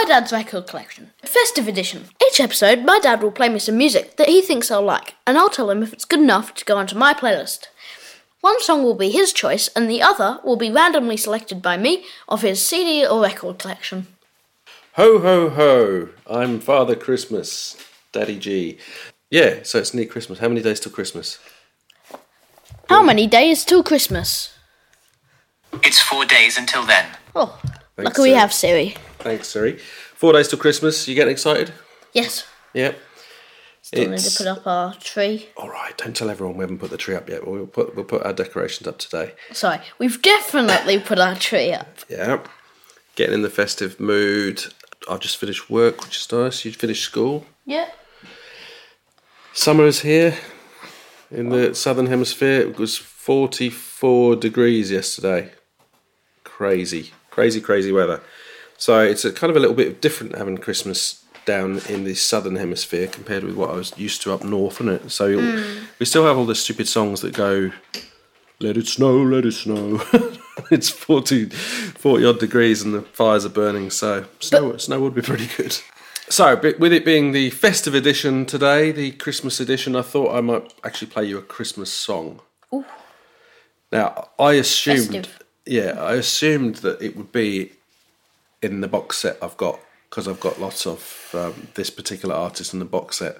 Welcome back to my dad's record collection, festive edition. Each episode, my dad will play me some music that he thinks I'll like, and I'll tell him if it's good enough to go onto my playlist. One song will be his choice, and the other will be randomly selected by me of his CD or record collection. Ho ho ho! I'm Father Christmas, Daddy G. Yeah, so it's near Christmas. How many days till Christmas? How many days till Christmas? It's four days until then. Oh, Thanks, lucky we Siri. have Siri. Thanks, Siri. Four days till Christmas. You getting excited? Yes, Yep. still need to put up our tree. All right. Don't tell everyone we haven't put the tree up yet. We'll put we'll put our decorations up today. Sorry, we've definitely put our tree up. Yeah. Getting in the festive mood. I've just finished work, which is nice. You finished school. Yeah. Summer is here in the southern hemisphere. It was 44 degrees yesterday. Crazy, crazy, crazy weather. So it's a kind of a little bit different having Christmas down in the southern hemisphere compared with what I was used to up north, isn't it? So you'll hmm. we still have all the stupid songs that go, "Let it snow, let it snow." it's 40, 40 odd degrees and the fires are burning. So snow, snow would be pretty good. So, but with it being the festive edition today, the Christmas edition, I thought I might actually play you a Christmas song. Now, I assumed, Festive. yeah, I assumed that it would be in the box set I've got because I've got lots of um, this particular artist in the box set.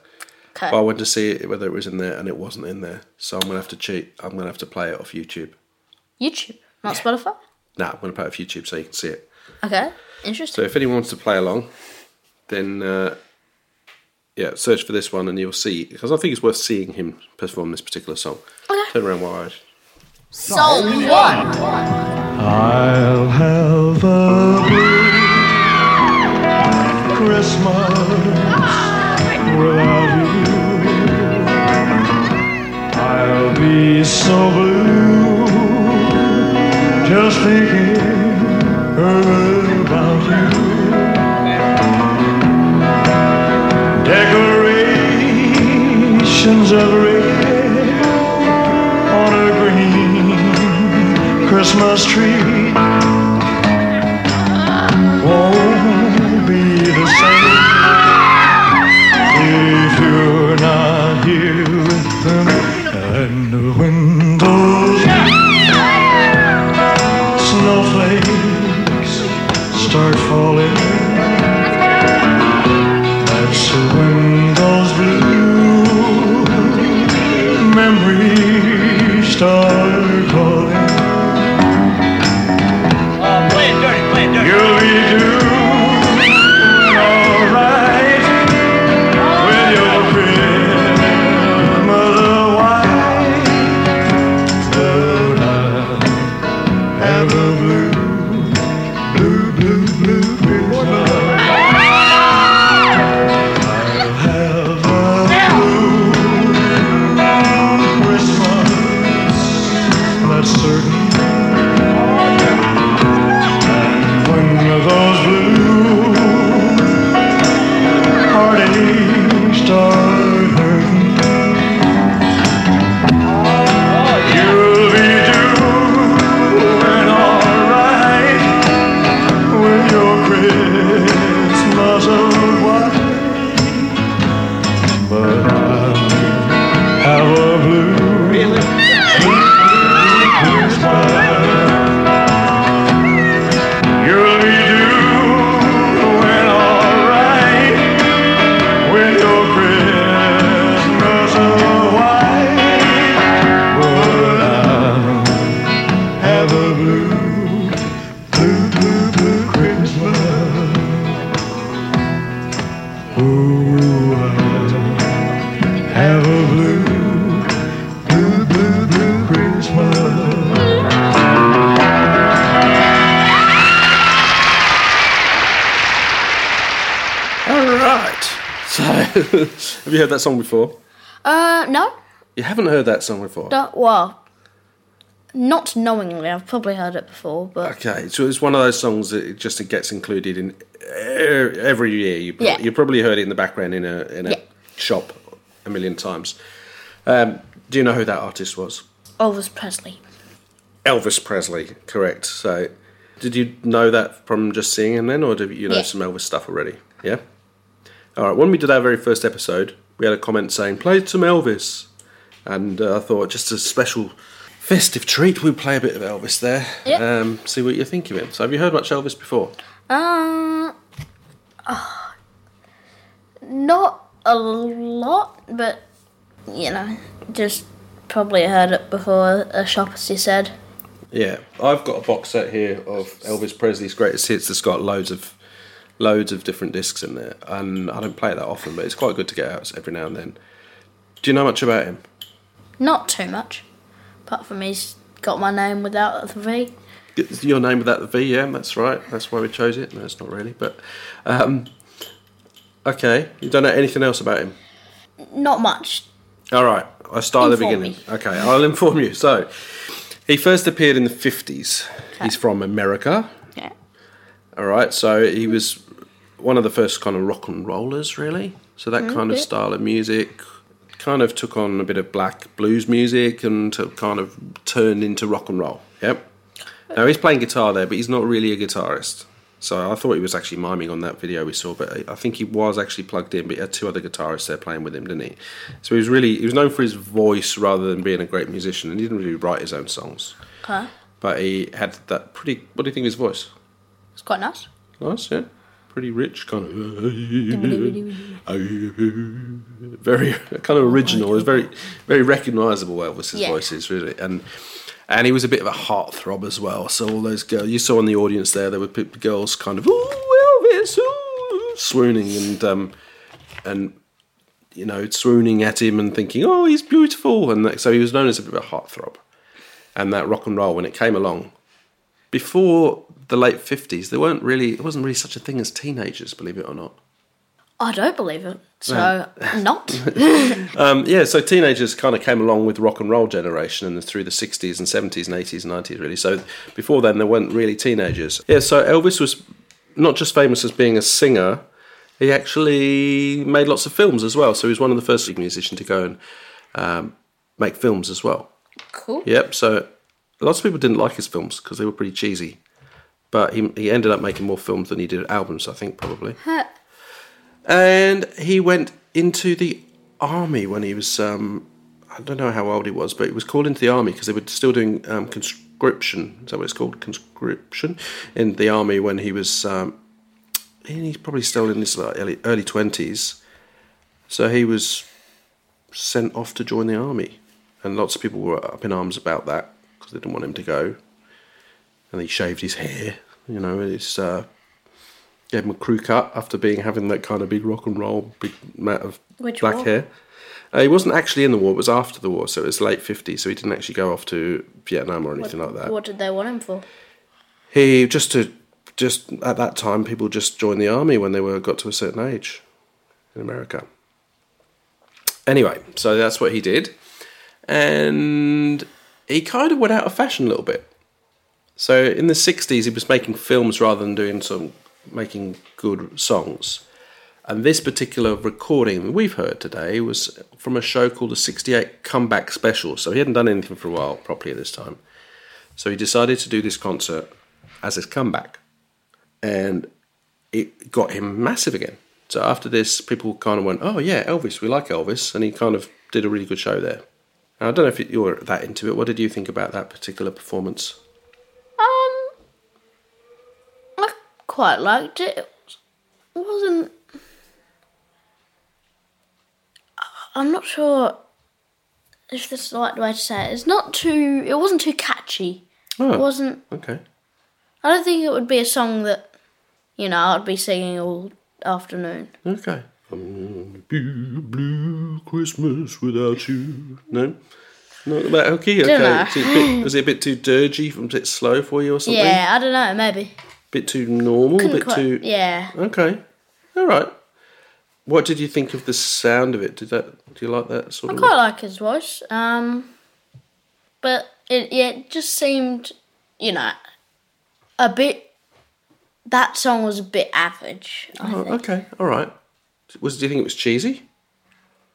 Okay. But I went to see it, whether it was in there, and it wasn't in there. So I'm gonna have to cheat. I'm gonna have to play it off YouTube. YouTube, not Spotify. Now I'm gonna play it off YouTube so you can see it. Okay, interesting. So if anyone wants to play along, then uh, yeah, search for this one and you'll see because I think it's worth seeing him perform this particular song. Okay. Turn around while I. Song one. I'll have without you. I'll be so blue just thinking about you. Decorations of red on a green Christmas tree when have you heard that song before? Uh, no, You haven't heard that song before. don't, well, not knowingly. I've probably heard it before, but Okay, so it's one of those songs that it just gets included in e- every year. You probably, Yeah. you probably heard it in the background in a in a Yeah. shop a million times. Um, do you know who that artist was? Elvis Presley. Elvis Presley, correct. So Did you know that from just seeing him then, or did you know Yeah. some Elvis stuff already? Yeah. All right. When we did our very first episode, we had a comment saying play some Elvis, and uh, I thought just a special festive treat, we'd play a bit of Elvis there. Yep. Um, see what you think of him. So, have you heard much Elvis before? Um, ah, not a lot, but you know, just probably heard it before a shop, as you said. Yeah, I've got a box set here of Elvis Presley's greatest hits. That's got loads of loads of different discs in there, and I don't play it that often, but it's quite good to get out every now and then. Do you know much about him? Not too much, apart from he's got my name without the V. Your name without the V, yeah, that's right. That's why we chose it. No, it's not really, but um, okay. You don't know anything else about him? Not much. All right, I'll start at the beginning. me. Okay, I'll inform you. So, he first appeared in the fifties. He's from America. Yeah. All right, so he was one of the first kind of rock and rollers, really. So that mm, kind of style of music kind of took on a bit of black blues music and kind of turned into rock and roll. Yep. Now he's playing guitar there, but he's not really a guitarist. So I thought he was actually miming on that video we saw, but I think he was actually plugged in. But he had two other guitarists there playing with him, didn't he? So he was really he was known for his voice rather than being a great musician, and he didn't really write his own songs. Okay. But he had that pretty. What do you think of his voice? It's quite nice. Nice, yeah. Pretty rich, kind of very kind of original. It's very very recognisable. Elvis's Yeah. voice is really, and and he was a bit of a heartthrob as well. So all those girls you saw in the audience there, there were girls kind of ooh Elvis, ooh, swooning and um and you know swooning at him and thinking oh he's beautiful and that, so he was known as a bit of a heartthrob. And that rock and roll when it came along, before the late 50s there weren't really it wasn't really such a thing as teenagers believe it or not I don't believe it. So not. um, yeah so teenagers kind of came along with rock and roll generation and through the 60s and 70s and 80s and 90s really so before then there weren't really teenagers yeah so elvis was not just famous as being a singer he actually made lots of films as well so he was one of the first musicians to go and um, make films as well cool. Yep. So lots of people didn't like his films because they were pretty cheesy, but he he ended up making more films than he did albums. I think probably. and he went into the army when he was um, I don't know how old he was, but he was called into the army because they were still doing um, conscription. Is that what it's called? Conscription in the army when he was. Um, and he's probably still in his like, early early twenties, so he was sent off to join the army, and lots of people were up in arms about that because they didn't want him to go. And he shaved his hair, you know, it's uh, gave him a crew cut after being having that kind of big rock and roll, big mat of Which black war? hair. Uh, he wasn't actually in the war; it was after the war, so it was late fifties. So he didn't actually go off to Vietnam or anything like that. What did they want him for? He just to just at that time, people just joined the army when they were got to a certain age in America. Anyway, so that's what he did, and he kind of went out of fashion a little bit. So in the '60s, he was making films rather than doing some making good songs. And this particular recording that we've heard today was from a show called the '68 Comeback Special. So he hadn't done anything for a while properly at this time. So he decided to do this concert as his comeback. And it got him massive again. So after this, people kind of went, oh, yeah, Elvis, we like Elvis. And he kind of did a really good show there. Now, I don't know if you were that into it. What did you think about that particular performance? Um, I quite liked it. It wasn't. I'm not sure if this is the right way to say it. It's not too. It wasn't too catchy. Oh, It wasn't. okay. I don't think it would be a song that, you know, I'd be singing all afternoon. Okay. Um, I'm be a blue Christmas without you. No? Not that okay. Okay. Is it bit, was it a bit too dirgy, a bit slow for you or something? Yeah, I don't know. Maybe. Bit too normal, a Couldn't bit quite- too. Yeah. Okay. All right. What did you think of the sound of it? Did that? Do you like that sort I of? I quite like his voice. Um, but it yeah, it just seemed, you know, a bit. That song was a bit average. I Oh, think. okay. All right. Was do you think it was cheesy?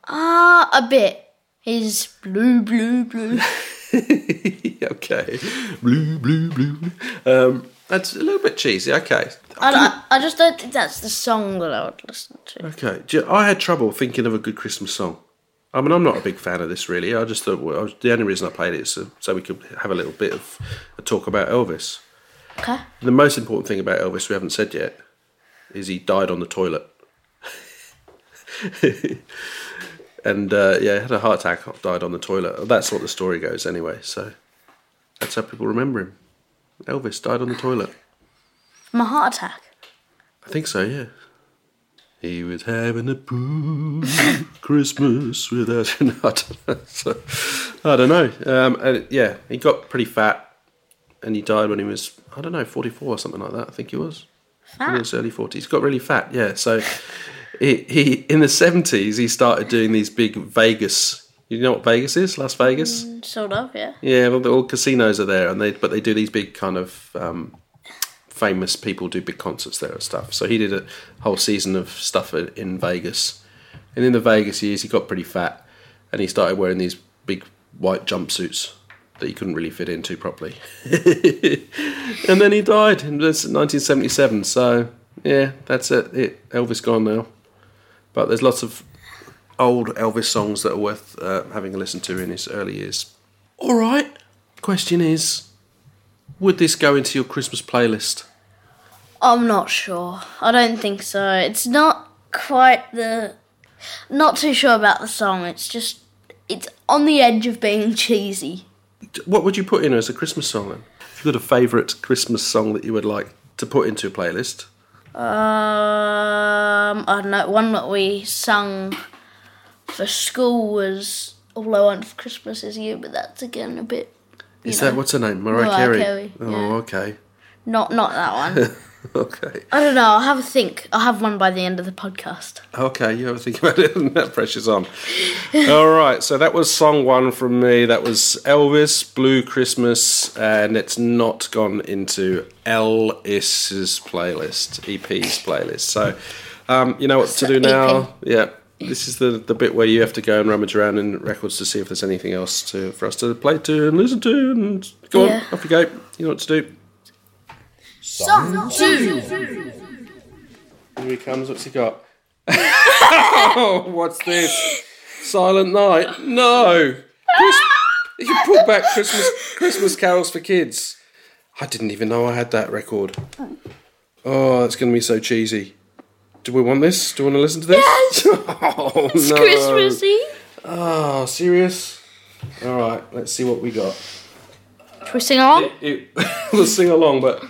Ah, a bit. His blue, blue, blue. okay. Blue, blue, blue. Um, That's a little bit cheesy. Okay. I, I, I just don't think that's the song that I would listen to. Okay. You- I had trouble thinking of a good Christmas song. I mean, I'm not a big fan of this really. I just thought well, I was, the only reason I played it is so, so we could have a little bit of a talk about Elvis. Okay. The most important thing about Elvis we haven't said yet is he died on the toilet. and uh, yeah, had a heart attack, died on the toilet. That's what the story goes anyway. So that's how people remember him. Elvis died on the toilet. From a heart attack. I think so, yeah. He was having a poo Christmas without a an so, I don't know. Um, and yeah, he got pretty fat, and he died when he was I don't know forty four or something like that. I think he was in his early forties. He Got really fat, yeah. So he, he in the seventies he started doing these big Vegas. You know what Vegas is? Las Vegas. Sort of, yeah. Yeah, well, the- all casinos are there, and they but they do these big kind of um, famous people do big concerts there and stuff. So he did a whole season of stuff in- in Vegas, and in the Vegas years he got pretty fat, and he started wearing these big white jumpsuits that he couldn't really fit into properly, and then he died in 1977. So yeah, that's it. it. Elvis gone now, but there's lots of old Elvis songs that are worth uh, having a listen to in his early years. All right. Question is, would this go into your Christmas playlist? I'm not sure. I don't think so. It's not quite the. Not too sure about the song. It's just. It's on the edge of being cheesy. What would you put in as a Christmas song then? If you've got a favourite Christmas song that you would like to put into a playlist, Um, I don't know. One that we sung for school was "All I Want for Christmas Is You," but that's again a bit. you is know, that what's her name? Mariah, Mariah Carey. Carey, Oh, yeah. okay, Not not that one. okay, I don't know. I'll have a think. I'll have one by the end of the podcast. okay. You have a think about it, and that pressure's on. All right, so that was song one from me. That was Elvis, Blue Christmas, and it's not gone into Ellis's playlist, EP's playlist. So, um, you know what to do now. EP. Yeah, this is the the bit where you have to go and rummage around in records to see if there's anything else to for us to play to and listen to. And go Yeah. on, off you go. You know what to do. Song two. Here he comes. What's he got? oh, what's this? Silent Night? No. Chris- you brought back Christmas Christmas carols for kids. I didn't even know I had that record. Oh, it's going to be so cheesy. Do we want this? Do you want to listen to this? Yes. oh It's no. Christmassy. Oh, serious? All right. Let's see what we got. Should we sing along? It- we'll sing along, but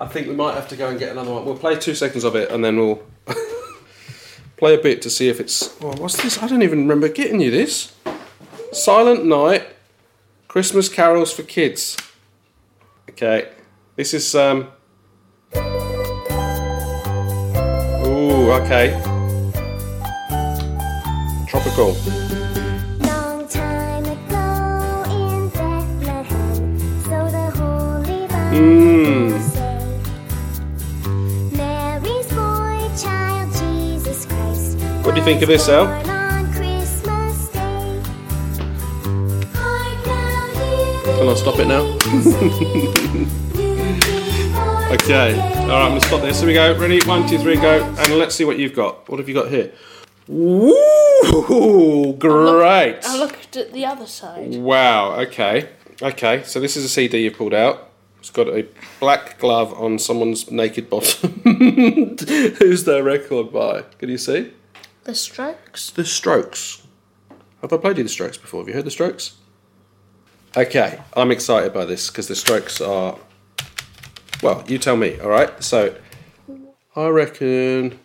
I think we might have to go and get another one. We'll play two seconds of it and then we'll play a bit to see if it's. Oh, what's this? I don't even remember getting you this. Silent Night, Christmas carols for kids. Okay, this is um. Mm. boy child Jesus Christ. What do you think of this, El? was on Christmas Day. Hark now, hear the Can I stop it now? Okay. All right, I'm gonna stop this. Here we go. Ready? One, two, three, go. And let's see what you've got. What have you got here? Woo! Great. I looked at the other side. Wow. Okay. Okay. So this is a CD you pulled out. It's got a black glove on someone's naked bottom. Who's their record by? Can you see? The Strokes. The Strokes. Have I played you the Strokes before? Have you heard the Strokes? Okay, I'm excited by this because the Strokes are. Well, you tell me, all right? So, I reckon.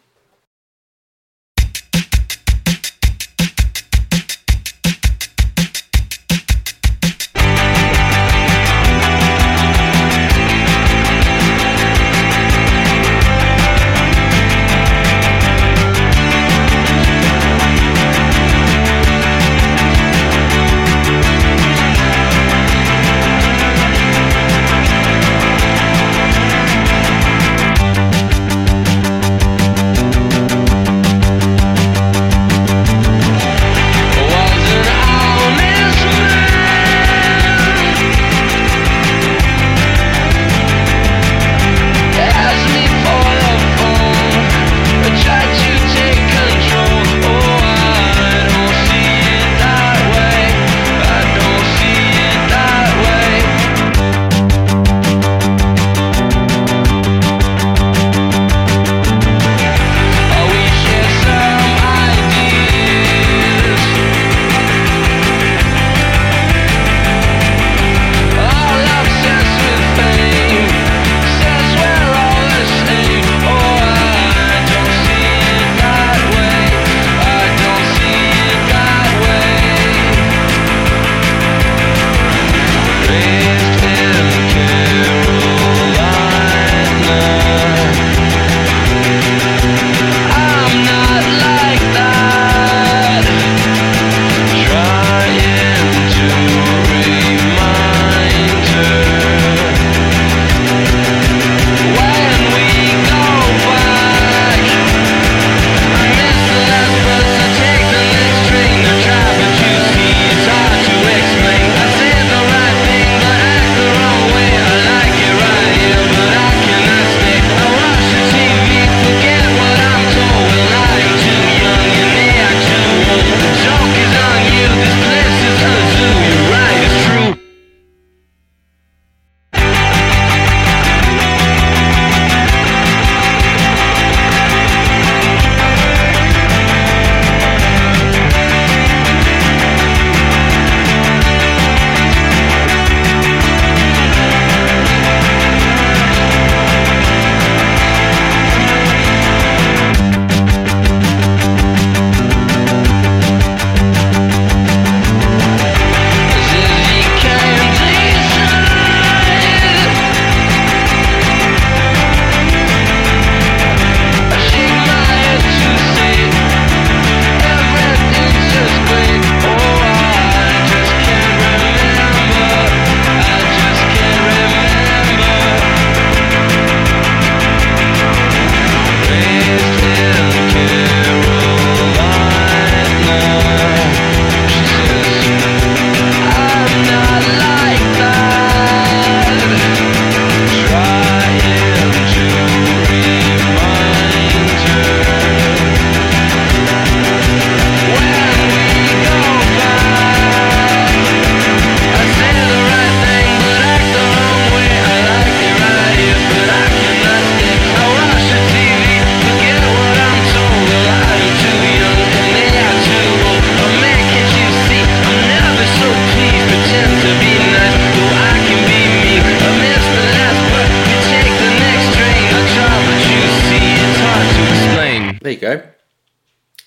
You go.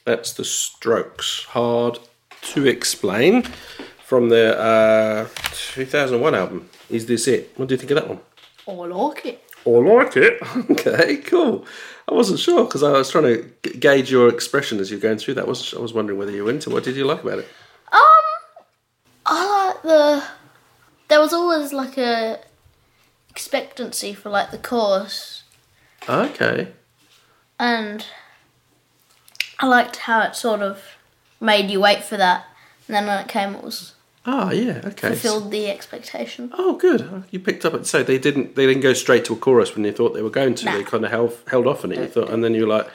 That's the Strokes. Hard to explain from the uh, 2001 album. Is this it? What do you think of that one? I like it. Or like it? Okay, cool. I wasn't sure because I was trying to g- gauge your expression as you're going through that. I was I was wondering whether you were into. What did you like about it? Um, I like the. There was always like a expectancy for like the chorus, Okay. and I liked how it sort of made you wait for that, and then when it came, it was Ah, yeah. Okay. fulfilled the expectation. Oh, good. You picked up it. So they didn't. They didn't go straight to a chorus when you thought they were going to. Nah. They kind of held held off on it. You thought, and then you were like,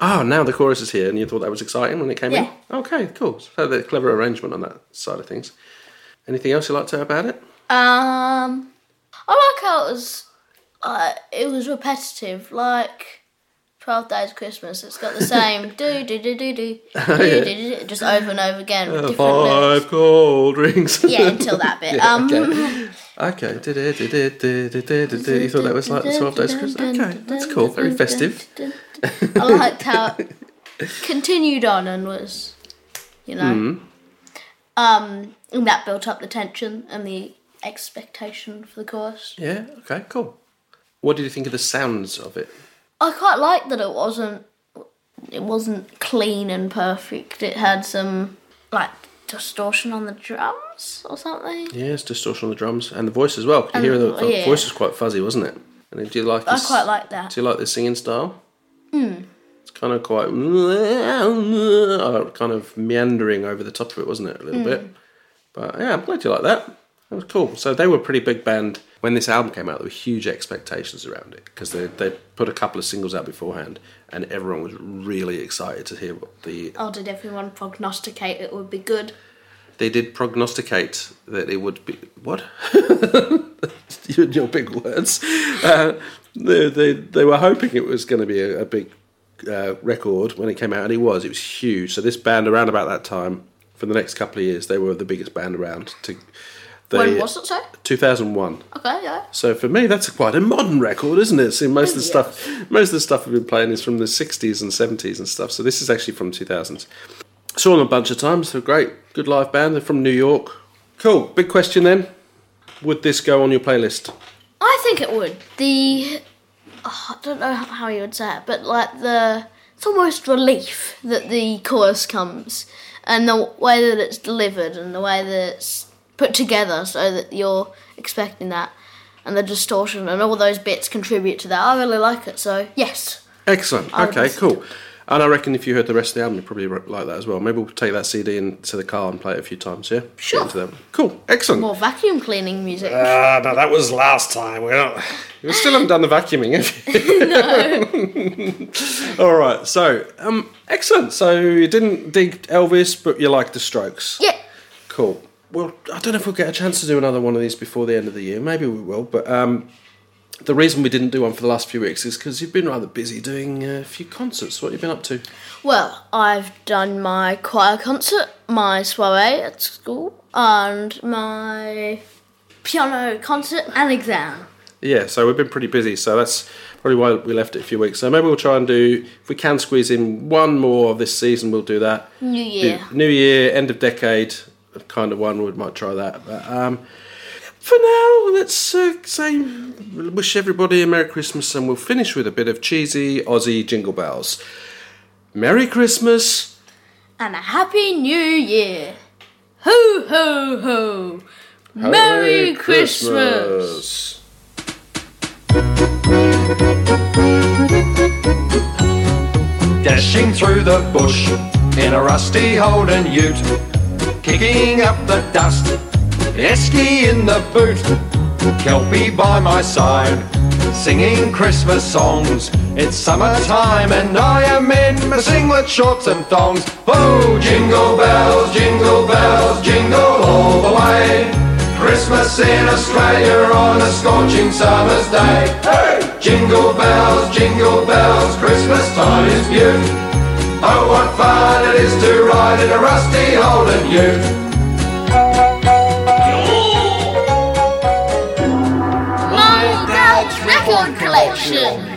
"Oh, now the chorus is here," and you thought that was exciting when it came Yeah. in. Okay, cool. So the clever arrangement on that side of things. Anything else you like liked about it? Um, I like how it was. Uh, it was repetitive, like Twelve Days of Christmas. It's got the same do do do do do, oh, do, do, do just over and over again. With uh, five cold rings. yeah, until that bit. Yeah, um, okay. Okay, you thought that was like Twelve Days of Christmas. Okay, that's cool. Very festive. I liked how it continued on and was, you know, mm. um, and that built up the tension and the expectation for the chorus. Yeah. Okay. Cool. What did you think of the sounds of it? I quite liked that it wasn't, it wasn't clean and perfect. It had some like distortion on the drums or something. Yes, distortion on the drums and the voice as well. Can you hear the, the yeah. voice was quite fuzzy, wasn't it? And do you like I this? quite like that. Do you like the singing style? Hmm. It's kind of quite kind of meandering over the top of it, wasn't it? A little bit. But yeah, I'm glad you like that. That was cool. So they were a pretty big band when this album came out. There were huge expectations around it because they they put a couple of singles out beforehand, and everyone was really excited to hear what the Oh, did everyone prognosticate it would be good? they did prognosticate that it would be what your, your big words uh, they, they, they were hoping it was going to be a, a big uh, record when it came out and it was it was huge so this band around about that time for the next couple of years they were the biggest band around to they, when was it, sorry? 2001 Okay, yeah. so for me, that's quite a modern record, isn't it? See, most of the Yes. stuff, most of the stuff we've been playing is from the '60s and '70s and stuff. So this is actually from 2000s. Saw them a bunch of times. They're great, good live band. They're from New York. Cool. Big question then: Would this go on your playlist? I think it would. The oh, I don't know how you would say it, but like the it's almost relief that the chorus comes and the way that it's delivered and the way that it's put together so that you're expecting that and the distortion and all those bits contribute to that. I really like it. So yes, Excellent. I Okay, cool. And I reckon if you heard the rest of the album, you'd probably like that as well. Maybe we'll take that CD into the car and play it a few times. Yeah. Sure. into that. Cool. Excellent. more vacuum cleaning music. Ah, no, that was last time. We're not. We still haven't done the vacuuming, have you? All right. So, um, excellent. So you didn't dig Elvis, but you like the Strokes. yeah, Cool. Well, I don't know if we'll get a chance to do another one of these before the end of the year. Maybe we will. But um, the reason we didn't do one for the last few weeks is because you've been rather busy doing a few concerts. What have you been up to? Well, I've done my choir concert, my soiree at school, and my piano concert and exam. Yeah, so we've been pretty busy, so that's probably why we left it a few weeks. So maybe we'll try and do, if we can squeeze in one more of this season, we'll do that. New Year. New Year, end of decade, kind of one. We might try that. But um, for now, let's uh, say wish everybody a Merry Christmas, and we'll finish with a bit of cheesy Aussie jingle bells. Merry Christmas. And a happy new year. Ho, ho, ho. Merry Christmas. Dashing through the bush in a rusty Holden ute, kicking up the dust, Esky in the boot, Kelpie by my side, singing Christmas songs. It's summertime and I am in my singlet shorts and thongs. Oh, jingle bells, jingle bells, jingle all the way. Christmas in Australia on a scorching summer's day. Hey! Jingle bells, jingle bells, Christmas time is beaut. Oh, what fun it is to ride in a rusty Holden ute. Record collection.